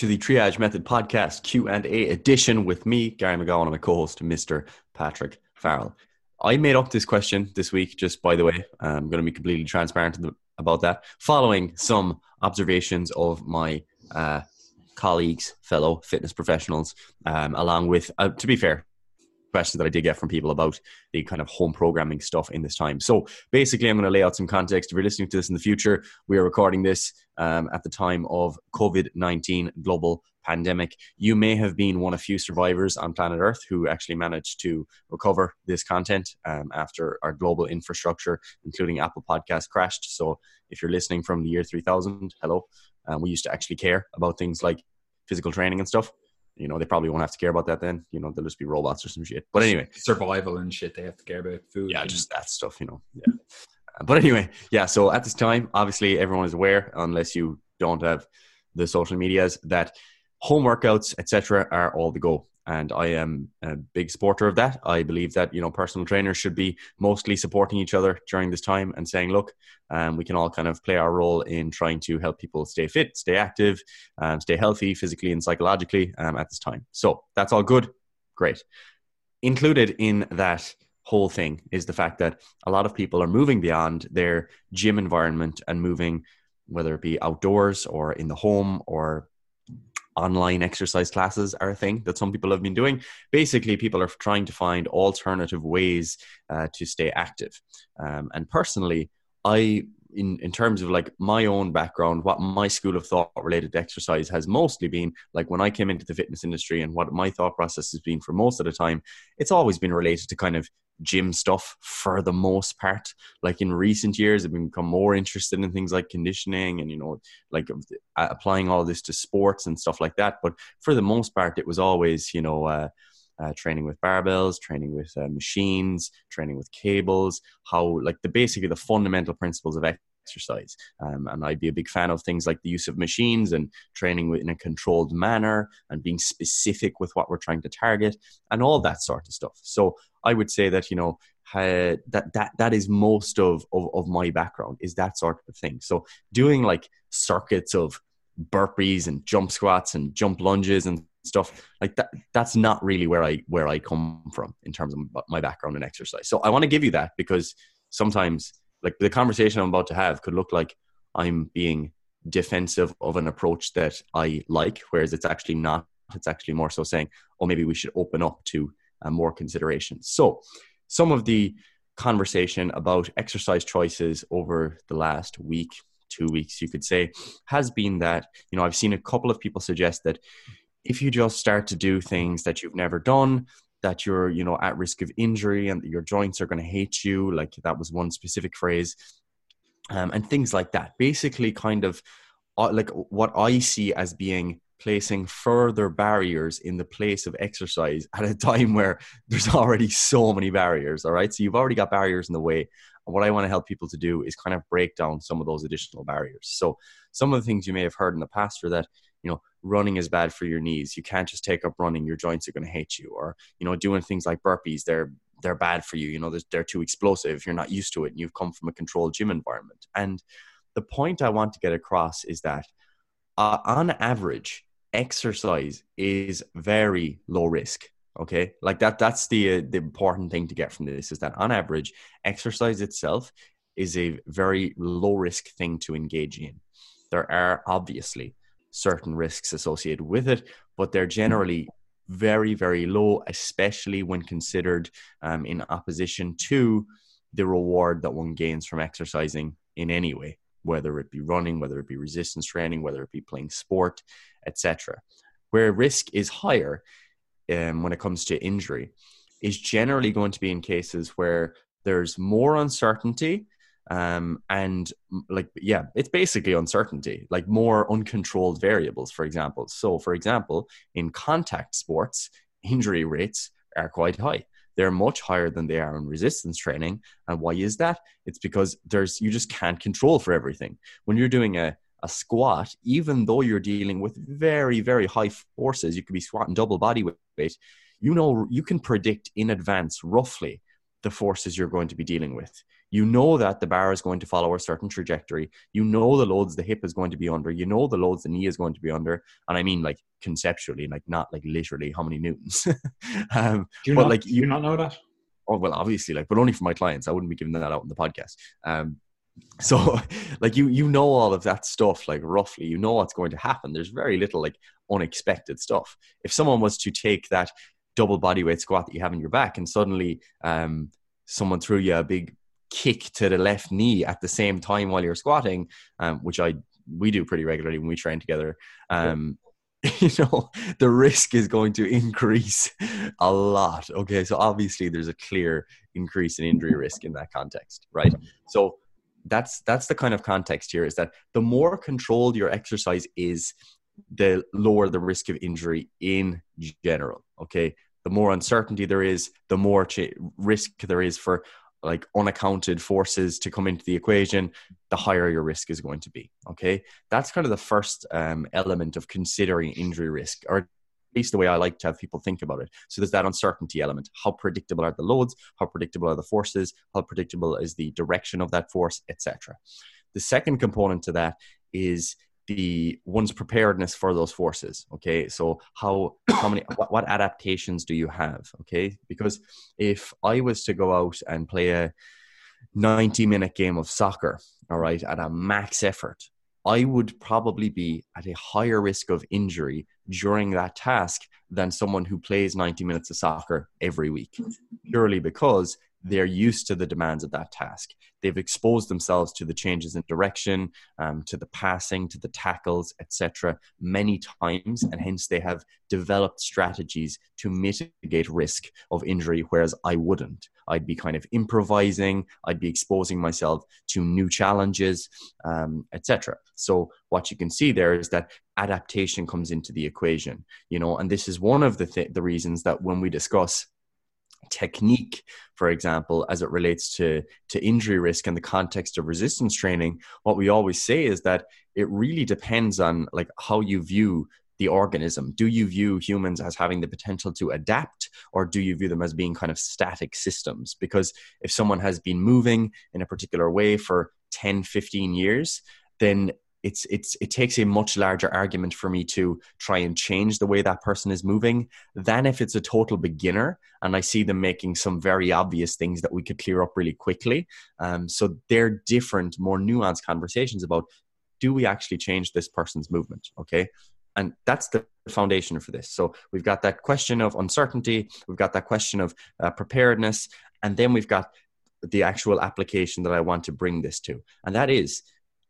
to the Triage Method Podcast Q&A edition with me, Gary McGowan, and my co-host, Mr. Patrick Farrell. I made up this question this week, just by the way. I'm going to be completely transparent about that, following some observations of my uh, colleagues, fellow fitness professionals, um, along with, uh, to be fair, questions that I did get from people about the kind of home programming stuff in this time. So basically, I'm going to lay out some context. If you're listening to this in the future, we are recording this um, at the time of COVID 19 global pandemic. You may have been one of few survivors on planet Earth who actually managed to recover this content um, after our global infrastructure, including Apple Podcast, crashed. So if you're listening from the year 3000, hello. Um, we used to actually care about things like physical training and stuff. You know, they probably won't have to care about that then. You know, they'll just be robots or some shit. But anyway, survival and shit. They have to care about food. Yeah, just that stuff. You know. Yeah. Uh, but anyway, yeah. So at this time, obviously, everyone is aware, unless you don't have the social medias, that home workouts, etc., are all the go and I am a big supporter of that. I believe that you know personal trainers should be mostly supporting each other during this time and saying, look, um, we can all kind of play our role in trying to help people stay fit, stay active, um, stay healthy physically and psychologically um, at this time. So that's all good, great. Included in that whole thing is the fact that a lot of people are moving beyond their gym environment and moving whether it be outdoors or in the home or online exercise classes are a thing that some people have been doing. Basically, people are trying to find alternative ways uh, to stay active. Um, and personally, I in in terms of like my own background what my school of thought related to exercise has mostly been like when i came into the fitness industry and what my thought process has been for most of the time it's always been related to kind of gym stuff for the most part. Like in recent years, I've become more interested in things like conditioning and you know, like applying all this to sports and stuff like that. But for the most part, it was always you know. Uh, uh, training with barbells, training with uh, machines, training with cables, how like the basically the fundamental principles of exercise. Um, and I'd be a big fan of things like the use of machines and training in a controlled manner and being specific with what we're trying to target and all that sort of stuff. So I would say that you know uh, that that that is most of, of of my background is that sort of thing. So doing like circuits of burpees and jump squats and jump lunges and stuff like that that's not really where i where i come from in terms of my background in exercise so i want to give you that because sometimes like the conversation i'm about to have could look like i'm being defensive of an approach that i like whereas it's actually not it's actually more so saying oh maybe we should open up to uh, more consideration. So, some of the conversation about exercise choices over the last week, two weeks, you could say, has been that, you know, I've seen a couple of people suggest that if you just start to do things that you've never done, that you're, you know, at risk of injury and your joints are going to hate you, like that was one specific phrase, um, and things like that. Basically, kind of uh, like what I see as being placing further barriers in the place of exercise at a time where there's already so many barriers. All right. So you've already got barriers in the way. And what I want to help people to do is kind of break down some of those additional barriers. So some of the things you may have heard in the past are that, you know, running is bad for your knees. You can't just take up running. Your joints are going to hate you. Or, you know, doing things like burpees, they're, they're bad for you. You know, they're too explosive. You're not used to it and you've come from a controlled gym environment. And the point I want to get across is that uh, on average, exercise is very low risk okay like that that's the uh, the important thing to get from this is that on average exercise itself is a very low risk thing to engage in there are obviously certain risks associated with it but they're generally very very low especially when considered um, in opposition to the reward that one gains from exercising in any way whether it be running, whether it be resistance training, whether it be playing sport, etc. Where risk is higher um, when it comes to injury is generally going to be in cases where there's more uncertainty um, and like yeah it's basically uncertainty like more uncontrolled variables for example so for example in contact sports injury rates are quite high they're much higher than they are in resistance training. And why is that? It's because there's you just can't control for everything. When you're doing a a squat, even though you're dealing with very, very high forces, you could be squatting double body weight, you know, you can predict in advance roughly the forces you're going to be dealing with. You know that the bar is going to follow a certain trajectory. You know the loads the hip is going to be under. You know the loads the knee is going to be under. And I mean, like conceptually, like not like literally how many newtons. um, do you but not, like you, you not know that? Oh well, obviously, like, but only for my clients. I wouldn't be giving that out in the podcast. Um, so like you you know all of that stuff like roughly you know what's going to happen there's very little like unexpected stuff if someone was to take that double body weight squat that you have in your back and suddenly um, someone threw you a big kick to the left knee at the same time while you're squatting, um, which I we do pretty regularly when we train together. Um, you know, the risk is going to increase a lot. Okay, so obviously there's a clear increase in injury risk in that context, right? So that's that's the kind of context here is that the more controlled your exercise is the lower the risk of injury in general okay the more uncertainty there is the more ch- risk there is for like unaccounted forces to come into the equation, the higher your risk is going to be. Okay, that's kind of the first um, element of considering injury risk, or at least the way I like to have people think about it. So there's that uncertainty element. How predictable are the loads? How predictable are the forces? How predictable is the direction of that force, etc. The second component to that is the one's preparedness for those forces okay? So how how many what, what, adaptations do you have okay? Because if i was to go out and play a 90 minute game of soccer all right at a max effort i would probably be at a higher risk of injury during that task than someone who plays 90 minutes of soccer every week purely because they're used to the demands of that task. They've exposed themselves to the changes in direction, um, to the passing, to the tackles, etc., many times, and hence they have developed strategies to mitigate risk of injury, whereas I wouldn't. I'd be kind of improvising, I'd be exposing myself to new challenges, um, etc. So what you can see there is that adaptation comes into the equation, you know, and this is one of the th- the reasons that when we discuss technique for example as it relates to to injury risk in the context of resistance training what we always say is that it really depends on like how you view the organism. Do you view humans as having the potential to adapt or do you view them as being kind of static systems? Because if someone has been moving in a particular way for 10 15 years then it's it's it takes a much larger argument for me to try and change the way that person is moving than if it's a total beginner and I see them making some very obvious things that we could clear up really quickly. Um, so they're different, more nuanced conversations about do we actually change this person's movement? Okay. And that's the foundation for this. So we've got that question of uncertainty, we've got that question of uh, preparedness, and then we've got the actual application that I want to bring this to. And that is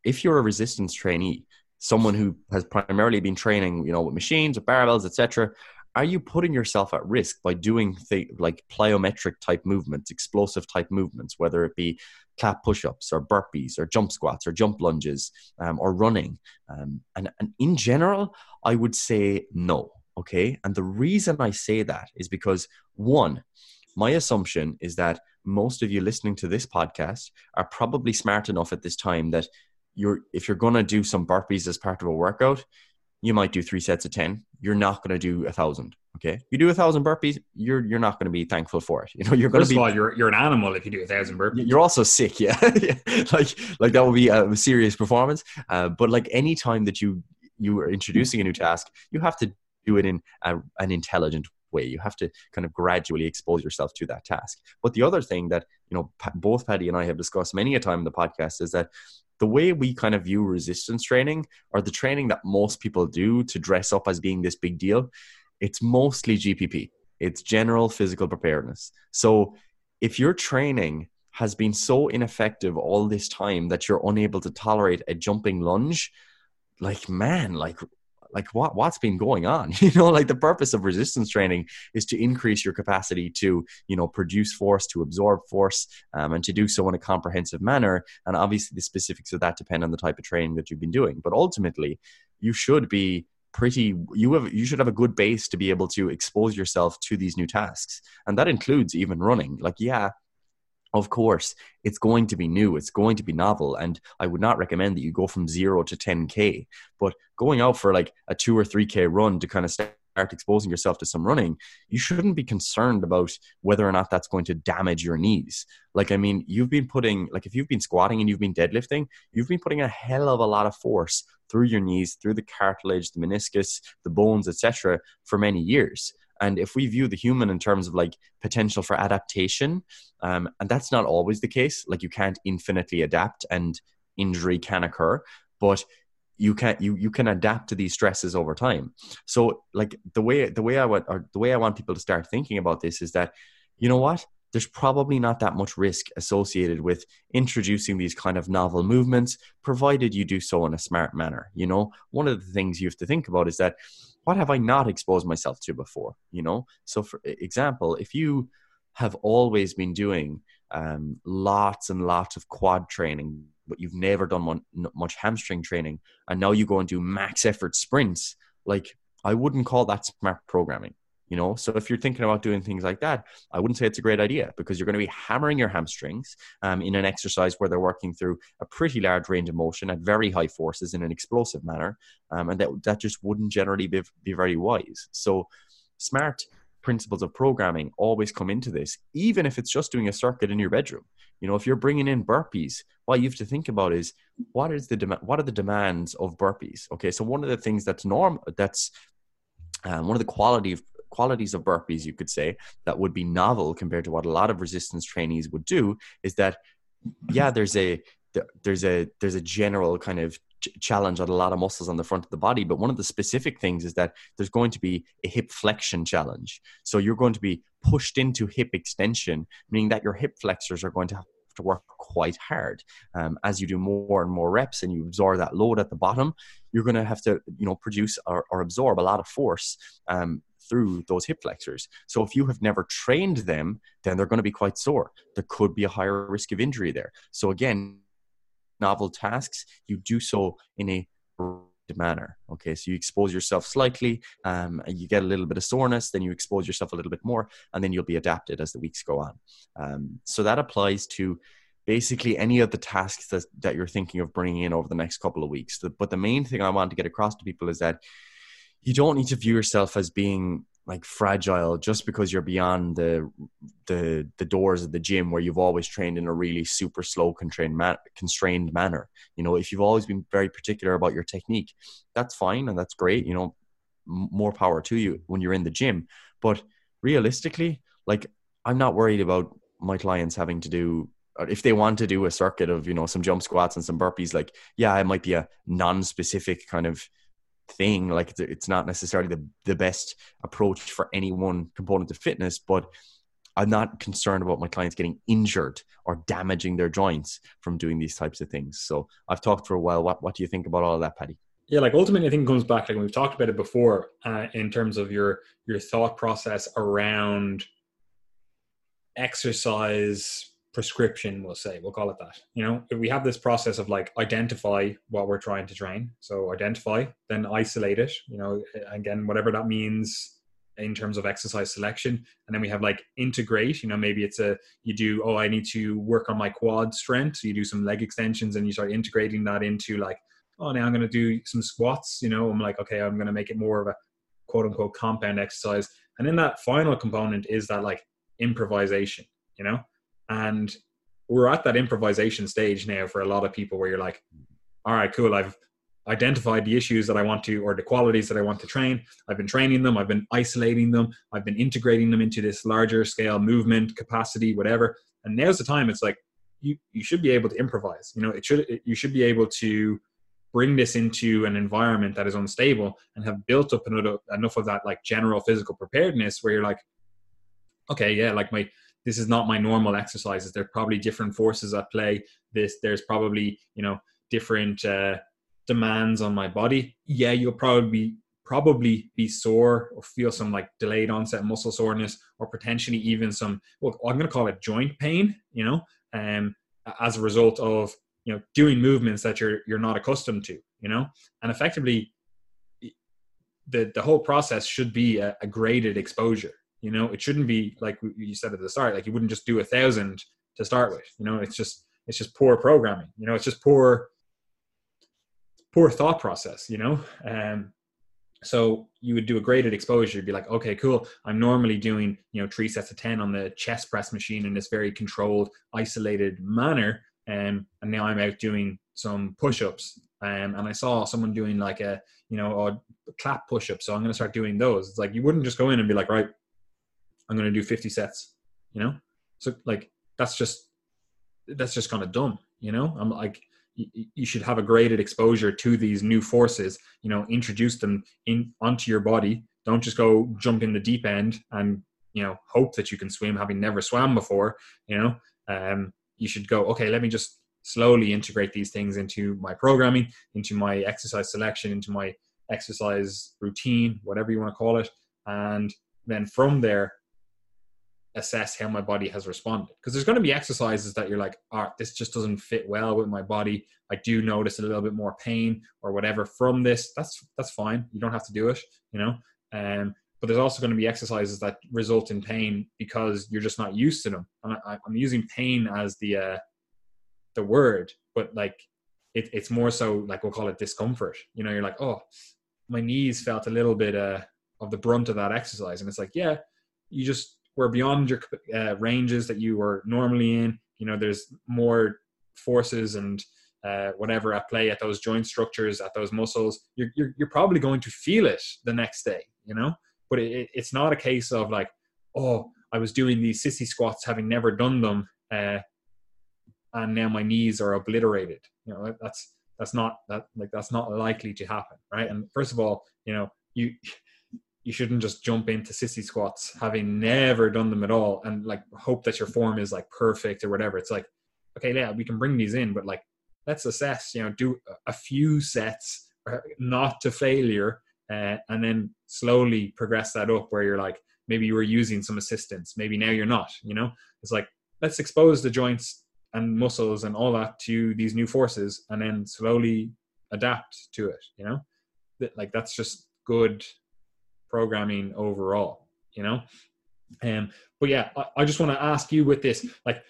if you're a resistance trainee, someone who has primarily been training, you know, with machines, with barbells, etc., are you putting yourself at risk by doing th- like plyometric type movements, explosive type movements, whether it be clap push-ups or burpees or jump squats or jump lunges um, or running? Um, and, and in general, I would say no. Okay, and the reason I say that is because one, my assumption is that most of you listening to this podcast are probably smart enough at this time that you're if you're going to do some burpees as part of a workout, you might do three sets of 10. You're not going to do a thousand. Okay. You do a thousand burpees, you're, you're not going to be thankful for it. You know, you're going to be, of all, you're, you're an animal if you do a thousand burpees. You're also sick. Yeah. Like, like that would be a serious performance. Uh, but like any time that you, you are introducing a new task, you have to do it in a, an intelligent way. You have to kind of gradually expose yourself to that task. But the other thing that, you know, both Paddy and I have discussed many a time in the podcast is that the way we kind of view resistance training or the training that most people do to dress up as being this big deal, it's mostly GPP. It's general physical preparedness. So if your training has been so ineffective all this time that you're unable to tolerate a jumping lunge, like man, like like what what's been going on? You know like the purpose of resistance training is to increase your capacity to you know produce force to absorb force um, and to do so in a comprehensive manner. And obviously the specifics of that depend on the type of training that you've been doing. But ultimately you should be pretty you have you should have a good base to be able to expose yourself to these new tasks. And that includes even running. Like yeah of course, it's going to be new, it's going to be novel, and I would not recommend that you go from zero to 10K. But going out for like a two or 3K run to kind of start exposing yourself to some running, you shouldn't be concerned about whether or not that's going to damage your knees. Like, I mean, you've been putting, like, if you've been squatting and you've been deadlifting, you've been putting a hell of a lot of force through your knees, through the cartilage, the meniscus, the bones, etc., for many years. And if we view the human in terms of like potential for adaptation, um, and that's not always the case, like you can't infinitely adapt and injury can occur, but you can you you can adapt to these stresses over time. So like the way the way i want or the way i want people to start thinking about this is that you know what? There's probably not that much risk associated with introducing these kind of novel movements provided you do so in a smart manner you know? One of the things you have to think about is that what have i not exposed myself to before you know so for example if you have always been doing um, lots and lots of quad training but you've never done one, much hamstring training, and now you go and do max effort sprints, like I wouldn't call that smart programming. You know, so if you're thinking about doing things like that, I wouldn't say it's a great idea because you're going to be hammering your hamstrings um, in an exercise where they're working through a pretty large range of motion at very high forces in an explosive manner, um, and that that just wouldn't generally be be very wise. So, smart principles of programming always come into this, even if it's just doing a circuit in your bedroom. You know, if you're bringing in burpees, what you have to think about is what is the demand? What are the demands of burpees? Okay, so one of the things that's norm that's um, one of the quality of qualities of burpees you could say that would be novel compared to what a lot of resistance trainees would do is that yeah there's a there's a there's a general kind of challenge on a lot of muscles on the front of the body. But one of the specific things is that there's going to be a hip flexion challenge. So you're going to be pushed into hip extension, meaning that your hip flexors are going to have to work quite hard. Um, as you do more and more reps and you absorb that load at the bottom, you're going to have to, you know, produce or, or absorb a lot of force um, through those hip flexors. So if you have never trained them, then they're going to be quite sore. There could be a higher risk of injury there. So again, novel tasks, you do so in a manner. Okay, so you expose yourself slightly, um, and you get a little bit of soreness, then you expose yourself a little bit more, and then you'll be adapted as the weeks go on. Um, so that applies to basically any of the tasks that, that you're thinking of bringing in over the next couple of weeks. But the main thing I want to get across to people is that you don't need to view yourself as being like fragile just because you're beyond the the the doors of the gym where you've always trained in a really super slow constrained constrained manner. You know if you've always been very particular about your technique that's fine and that's great you know more power to you when you're in the gym. But realistically like i'm not worried about my clients having to do uh, if they want to do a circuit of you know some jump squats and some burpees like yeah it might be a non-specific kind of thing. Like it's not necessarily the, the best approach for any one component of fitness, but I'm not concerned about my clients getting injured or damaging their joints from doing these types of things. So I've talked for a while. What, what do you think about all of that, Paddy? Yeah, like ultimately, I think it comes back like we've talked about it before uh, in terms of your your thought process around exercise prescription we'll say we'll call it that. You know we have this process of like identify what we're trying to train. So identify then isolate it you know again whatever that means in terms of exercise selection. And then we have like integrate you know maybe it's a you do oh i need to work on my quad strength. So you do some leg extensions and you start integrating that into like oh now i'm going to do some squats. You know i'm like okay i'm going to make it more of a quote unquote compound exercise. And then that final component is that like improvisation you know and we're at that improvisation stage now for a lot of people where you're like, all right, cool. I've identified the issues that I want to, or the qualities that I want to train. I've been training them. I've been isolating them. I've been integrating them into this larger scale movement capacity, whatever. And now's the time. It's like you you should be able to improvise. You know, it should you should be able to bring this into an environment that is unstable and have built up enough of that like general physical preparedness where you're like, okay, yeah, like my this is not my normal exercises. There's probably different forces at play. This there's probably you know different uh, demands on my body. Yeah, you'll probably probably be sore or feel some like delayed onset muscle soreness or potentially even some well i'm going to call it joint pain you know um as a result of you know doing movements that you're you're not accustomed to you know and effectively the the whole process should be a, a graded exposure you know, it shouldn't be like you said at the start. Like you wouldn't just do a thousand to start with. You know, it's just it's just poor programming. You know, it's just poor poor thought process. You know, um, so you would do a graded exposure you'd be like okay cool i'm normally doing you know three sets of 10 on the chest press machine in this very controlled isolated manner um, and now i'm out doing some push-ups um, and i saw someone doing like a you know a clap push-up so i'm going to start doing those it's like you wouldn't just go in and be like right i'm going to do 50 sets you know? So like that's just that's just kind of dumb you know? I'm like you should have a graded exposure to these new forces you know introduce them in onto your body. Don't just go jump in the deep end and you know hope that you can swim having never swam before you know? Um, you should go okay let me just slowly integrate these things into my programming into my exercise selection into my exercise routine whatever you want to call it. And then from there assess how my body has responded. Because there's going to be exercises that you're like oh this just doesn't fit well with my body. I do notice a little bit more pain or whatever from this. That's that's fine. You don't have to do it you know? Um but there's also going to be exercises that result in pain because you're just not used to them. And I, am using pain as the uh the word but like it, it's more so like we'll call it discomfort. You know you're like oh my knees felt a little bit uh of the brunt of that exercise. And it's like yeah you just we're beyond your uh, ranges that you were normally in. You know, there's more forces and uh, whatever at play at those joint structures, at those muscles. You're, you're, you're probably going to feel it the next day, you know? But it, it's not a case of like, oh, I was doing these sissy squats having never done them, uh, and now my knees are obliterated. You know, that's that's not that like that's not likely to happen, right? And first of all, you know, you you shouldn't just jump into sissy squats having never done them at all and like hope that your form is like perfect or whatever. It's like, okay, yeah, we can bring these in, but like let's assess, you know, do a few sets uh, not to failure uh, and then slowly progress that up where you're like, maybe you were using some assistance, maybe now you're not, you know? It's like, let's expose the joints and muscles and all that to these new forces and then slowly adapt to it, you know? Like that's just good programming overall, you know? Um, but yeah, I, I just want to ask you with this, like,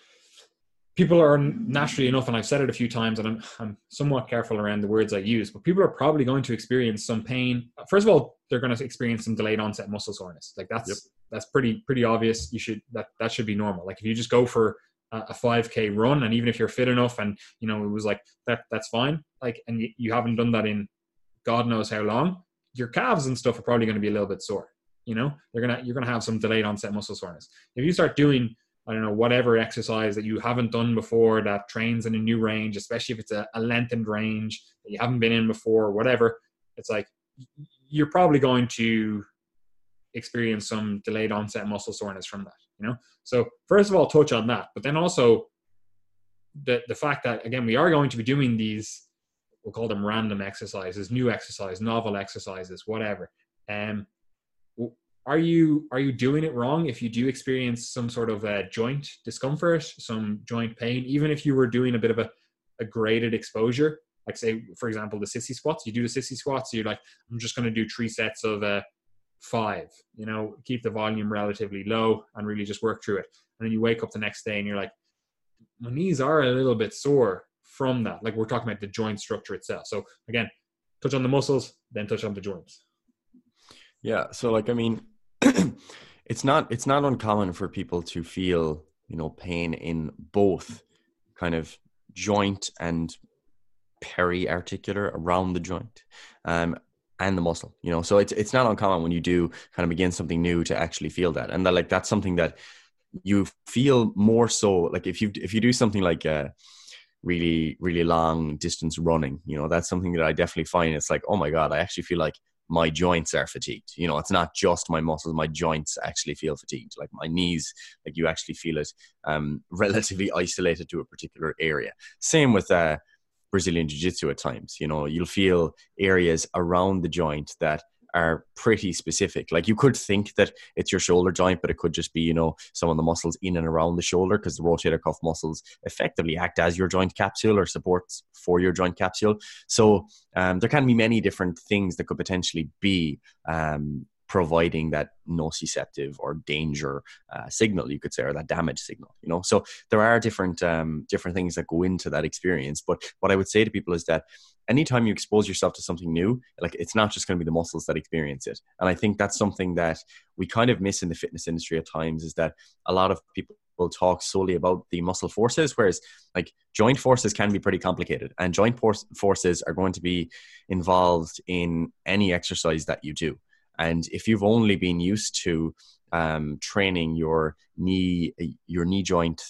people are naturally enough, and I've said it a few times, and I'm, I'm somewhat careful around the words I use, but people are probably going to experience some pain. First of all, they're going to experience some delayed onset muscle soreness. Like that's yep. that's pretty pretty obvious. You should that that should be normal. Like if you just go for a 5k run, and even if you're fit enough, and you know it was like that, that's fine. Like, and you, you haven't done that in God knows how long your calves and stuff are probably going to be a little bit sore. You know, they're gonna you're gonna have some delayed onset muscle soreness. If you start doing I don't know whatever exercise that you haven't done before that trains in a new range, especially if it's a, a lengthened range that you haven't been in before, whatever, it's like you're probably going to experience some delayed onset muscle soreness from that. You know, so first of all, touch on that, but then also the the fact that again we are going to be doing these we'll call them random exercises, new exercise, novel exercises, whatever. Um, are you are you doing it wrong if you do experience some sort of joint discomfort, some joint pain, even if you were doing a bit of a, a graded exposure? Like say, for example, the sissy squats. You do the sissy squats. You're like, I'm just going to do three sets of uh, five. You know, keep the volume relatively low and really just work through it. And then you wake up the next day and you're like, my knees are a little bit sore from that. Like we're talking about the joint structure itself. So again, touch on the muscles, then touch on the joints. Yeah. So like I mean, it's not it's not uncommon for people to feel you know pain in both kind of joint and peri-articular around the joint um, and the muscle you know so it's it's not uncommon when you do kind of begin something new to actually feel that and that like that's something that you feel more so like if you if you do something like uh really really long distance running you know that's something that i definitely find it's like oh my god i actually feel like my joints are fatigued. You know it's not just my muscles my joints actually feel fatigued. Like my knees like you actually feel it um, relatively isolated to a particular area. Same with uh, brazilian jiu-jitsu at times. You know you'll feel areas around the joint that are pretty specific. Like you could think that it's your shoulder joint, but it could just be, you know, some of the muscles in and around the shoulder because the rotator cuff muscles effectively act as your joint capsule or supports for your joint capsule. So um, there can be many different things that could potentially be um, providing that nociceptive or danger uh, signal, you could say, or that damage signal. You know, so there are different um, different things that go into that experience. But what I would say to people is that anytime you expose yourself to something new, like it's not just going to be the muscles that experience it. And I think that's something that we kind of miss in the fitness industry at times is that a lot of people will talk solely about the muscle forces, whereas like joint forces can be pretty complicated, and joint forces are going to be involved in any exercise that you do. And if you've only been used to um, training your knee, your knee joint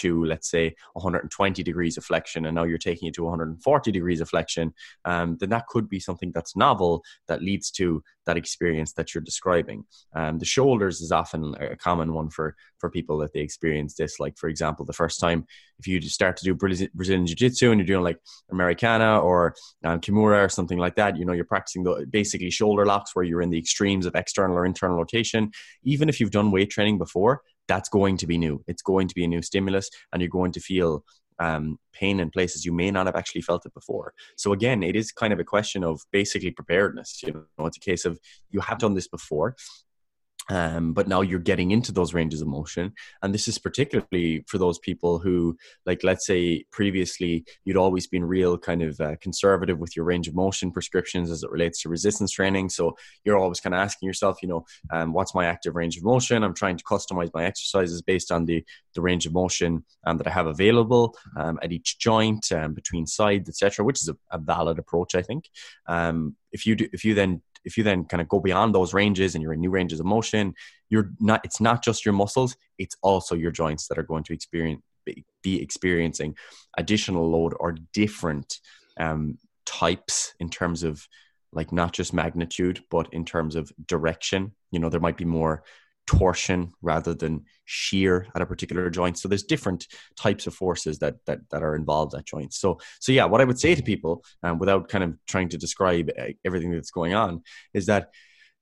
to let's say 120 degrees of flexion and now you're taking it to 140 degrees of flexion um, then that could be something that's novel that leads to that experience that you're describing. Um, the shoulders is often a common one for for people that they experience this. Like for example the first time if you start to do brazilian jiu-jitsu and you're doing like americana or um, kimura or something like that you know you're practicing the basically shoulder locks where you're in the extremes of external or internal rotation. Even if you've done weight training before that's going to be new. It's going to be a new stimulus, and you're going to feel um, pain in places you may not have actually felt it before. So again, it is kind of a question of basically preparedness. You know, it's a case of you have done this before. Um, but now you're getting into those ranges of motion. And this is particularly for those people who like let's say previously you'd always been real kind of uh, conservative with your range of motion prescriptions as it relates to resistance training. So you're always kind of asking yourself you know um, what's my active range of motion? I'm trying to customize my exercises based on the the range of motion um, that i have available um, at each joint um, between sides etc which is a, a, valid approach i think. Um, if you do if you then if you then kind of go beyond those ranges and you're in new ranges of motion, you're not. It's not just your muscles; it's also your joints that are going to experience be experiencing additional load or different um, types in terms of like not just magnitude, but in terms of direction. You know, there might be more torsion rather than shear at a particular joint. So there's different types of forces that that, that are involved at joints. So so yeah, what I would say to people, um, without kind of trying to describe uh, everything that's going on, is that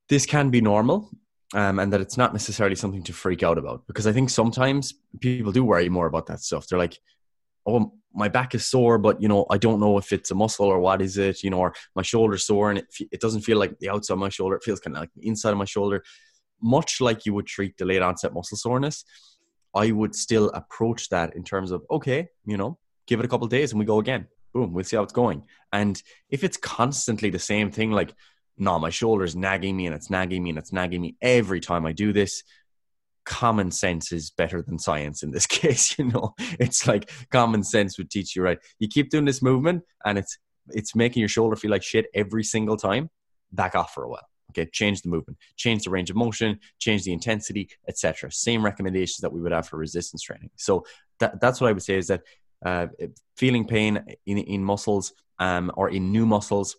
this can be normal. Um, and that it's not necessarily something to freak out about because I think sometimes people do worry more about that stuff. They're like, "Oh, my back is sore, but you know, I don't know if it's a muscle or what is it, you know, or my shoulder's sore and it, it doesn't feel like the outside of my shoulder, it feels kind of like the inside of my shoulder much like you would treat delayed onset muscle soreness, I would still approach that in terms of, okay, you know, give it a couple days and we go again. Boom, we'll see how it's going. And if it's constantly the same thing, like, no, my shoulder's nagging me and it's nagging me and it's nagging me every time I do this, common sense is better than science in this case. You know, it's like common sense would teach you, right? You keep doing this movement and it's it's making your shoulder feel like shit every single time. Back off for a while. Okay, change the movement, change the range of motion, change the intensity, etc. Same recommendations that we would have for resistance training. So that, that's what I would say is that uh, feeling pain in, in muscles um, or in new muscles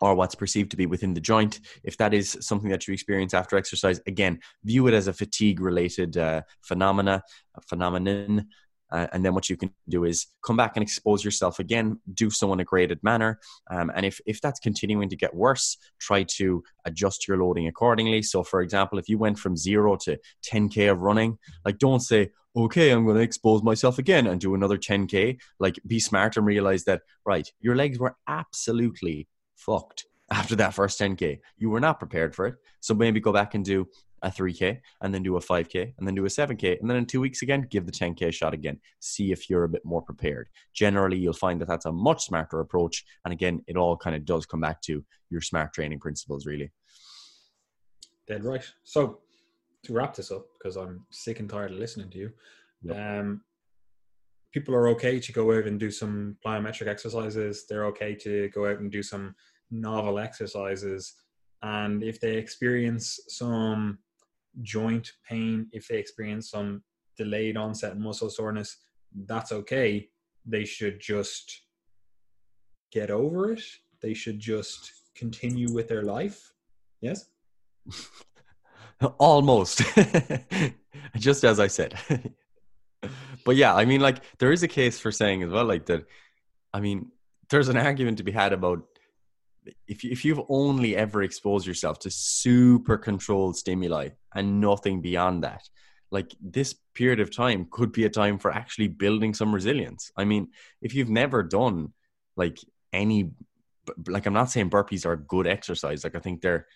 or what's perceived to be within the joint. If that is something that you experience after exercise, again, view it as a fatigue related uh, phenomena, phenomenon, uh, and then what you can do is come back and expose yourself again, do so in a graded manner. Um, and if, if that's continuing to get worse, try to adjust your loading accordingly. So, for example, if you went from zero to 10K of running, like don't say, okay, I'm going to expose myself again and do another 10K. Like be smart and realize that, right, your legs were absolutely fucked after that first 10K. You were not prepared for it. So maybe go back and do a 3K and then do a 5K and then do a 7K. And then in two weeks again, give the 10K shot again. See if you're a bit more prepared. Generally, you'll find that that's a much smarter approach. And again, it all kind of does come back to your smart training principles, really. Dead right. So to wrap this up, because I'm sick and tired of listening to you, yep. um, people are okay to go out and do some plyometric exercises. They're okay to go out and do some novel exercises. And if they experience some joint pain, if they experience some delayed onset muscle soreness, that's okay. They should just get over it. They should just continue with their life. Yes? Almost. just as I said. but yeah, I mean, like, there is a case for saying as well, like, that, I mean, there's an argument to be had about if if you've only ever exposed yourself to super controlled stimuli and nothing beyond that, like this period of time could be a time for actually building some resilience. I mean, if you've never done like any like I'm not saying burpees are good exercise. Like I think they're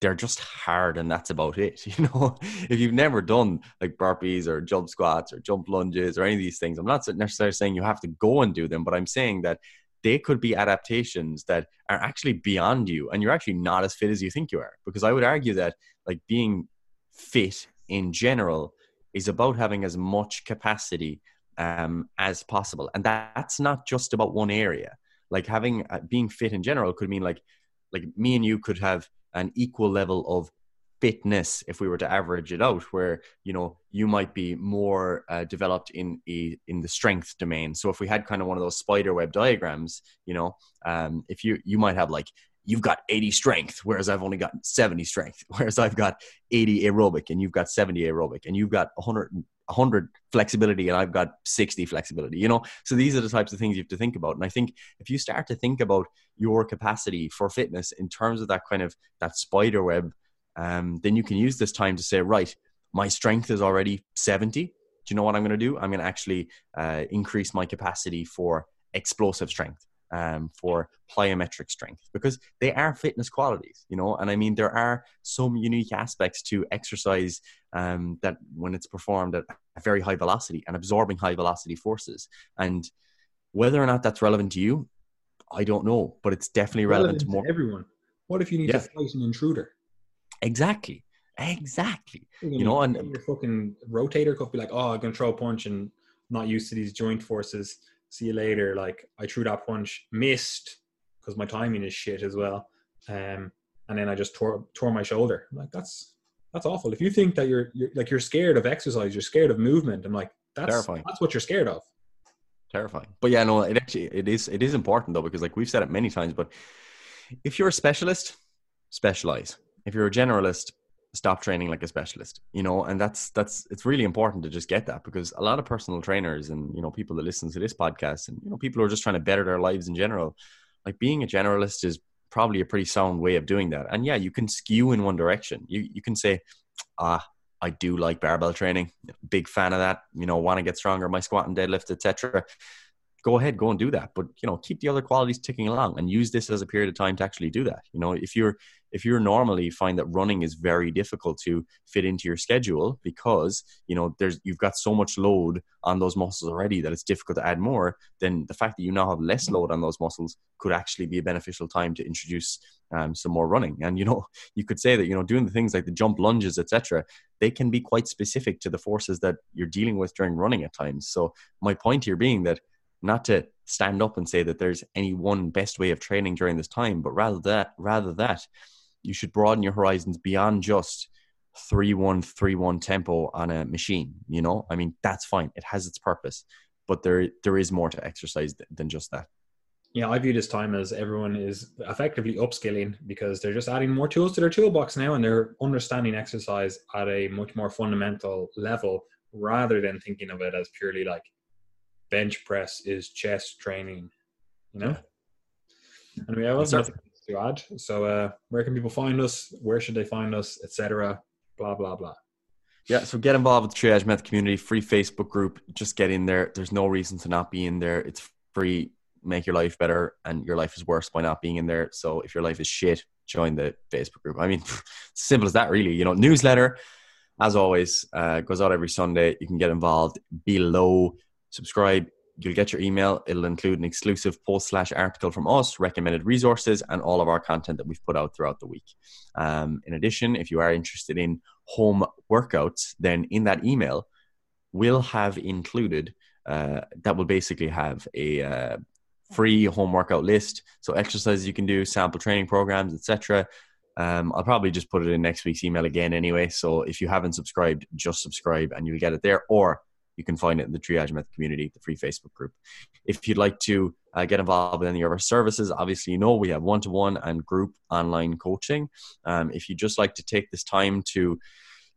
they're just hard and that's about it. You know, if you've never done like burpees or jump squats or jump lunges or any of these things, I'm not necessarily saying you have to go and do them, but I'm saying that they could be adaptations that are actually beyond you and you're actually not as fit as you think you are. Because i would argue that like being fit in general is about having as much capacity um, as possible. And that, that's not just about one area. Like having uh, being fit in general could mean like like me and you could have an equal level of fitness if we were to average it out where you know you might be more uh, developed in a, in the strength domain so if we had kind of one of those spider web diagrams you know um, if you you might have like you've got 80 strength whereas i've only got 70 strength whereas i've got 80 aerobic and you've got 70 aerobic and you've got 100 100 flexibility and I've got 60 flexibility, you know? So these are the types of things you have to think about. And I think if you start to think about your capacity for fitness in terms of that kind of that spider web um, then you can use this time to say, right, my strength is already 70. Do you know what I'm going to do? I'm going to actually uh, increase my capacity for explosive strength, um, for plyometric strength, because they are fitness qualities, you know. And I mean, there are some unique aspects to exercise um, that when it's performed at a very high velocity and absorbing high velocity forces. And whether or not that's relevant to you, I don't know, but it's definitely relevant, relevant to more everyone. What if you need yeah. to fight an intruder? Exactly. Exactly. You know, and your fucking rotator cuff be like, oh, I'm gonna throw a punch and not used to these joint forces. See you later. Like I threw that punch, missed because my timing is shit as well. Um, and then I just tore tore my shoulder. I'm like that's that's awful. If you think that you're, you're like you're scared of exercise, you're scared of movement. I'm like that's terrifying. That's what you're scared of. Terrifying. But yeah, no, it actually it is it is important though because like we've said it many times. But if you're a specialist, specialize if you're a generalist stop training like a specialist you know? And that's that's it's really important to just get that because a lot of personal trainers and you know people that listen to this podcast and you know people who are just trying to better their lives in general like being a generalist is probably a pretty sound way of doing that. And yeah you can skew in one direction. You you can say ah I do like barbell training. Big fan of that. You know want to get stronger my squat and deadlift etc go ahead, go and do that. But you know, keep the other qualities ticking along and use this as a period of time to actually do that. You know, if you're if you're normally find that running is very difficult to fit into your schedule because you know there's you've got so much load on those muscles already that it's difficult to add more then the fact that you now have less load on those muscles could actually be a beneficial time to introduce um, some more running and you know you could say that you know doing the things like the jump lunges etc they can be quite specific to the forces that you're dealing with during running at times so my point here being that not to stand up and say that there's any one best way of training during this time, but rather that rather that you should broaden your horizons beyond just three one three one tempo on a machine. You know, I mean that's fine; it has its purpose, but there there is more to exercise than just that. Yeah, I view this time as everyone is effectively upskilling because they're just adding more tools to their toolbox now, and they're understanding exercise at a much more fundamental level rather than thinking of it as purely like bench press is chest training, you know? Yeah. And we have nothing to add. So, uh, where can people find us? Where should they find us, etc.? Blah, blah, blah. Yeah, so get involved with the Triage Method community, free Facebook group. Just get in there. There's no reason to not be in there. It's free. Make your life better, and your life is worse by not being in there. So if your life is shit, join the Facebook group. I mean, simple as that, really. You know, newsletter, as always, uh, goes out every Sunday. You can get involved below subscribe. You'll get your email. It'll include an exclusive post slash article from us, recommended resources, and all of our content that we've put out throughout the week. Um, in addition, if you are interested in home workouts, then in that email, we'll have included uh, that will basically have a uh, free home workout list. So exercises you can do, sample training programs, etc. Um, I'll probably just put it in next week's email again anyway. So if you haven't subscribed, just subscribe and you'll get it there. Or you can find it in the Triage Method community, the free Facebook group. If you'd like to uh, get involved with any of our services, obviously, you know we have one to one and group online coaching. Um, if you just like to take this time to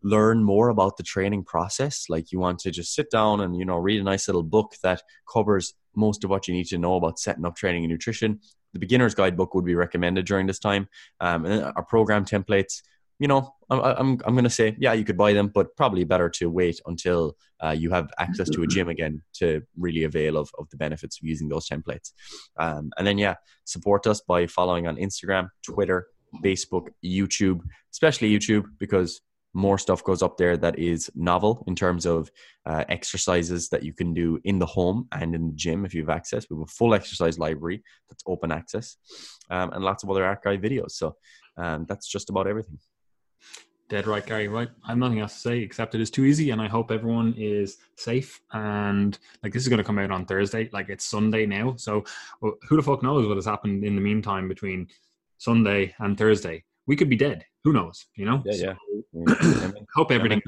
learn more about the training process, like you want to just sit down and you know read a nice little book that covers most of what you need to know about setting up training and nutrition, the beginner's guidebook would be recommended during this time. Um, and our program templates you know, I'm I'm I'm going to say, yeah, you could buy them, but probably better to wait until uh, you have access to a gym again to really avail of, of the benefits of using those templates. Um, and then, yeah, support us by following on Instagram, Twitter, Facebook, YouTube, especially YouTube, because more stuff goes up there that is novel in terms of uh, exercises that you can do in the home and in the gym if you have access. We have a full exercise library that's open access um, and lots of other archive videos. So um, that's just about everything. Dead right, Gary. Right. I have nothing else to say except it is too easy, and I hope everyone is safe. And like this is going to come out on Thursday, like it's Sunday now. So well, who the fuck knows what has happened in the meantime between Sunday and Thursday? We could be dead. Who knows? You know. Yeah, yeah. So, hope everything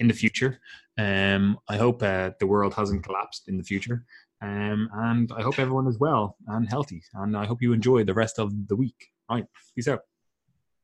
in the future. Um, I hope uh, the world hasn't collapsed in the future. Um, and I hope everyone is well and healthy. And I hope you enjoy the rest of the week. All right. Peace out.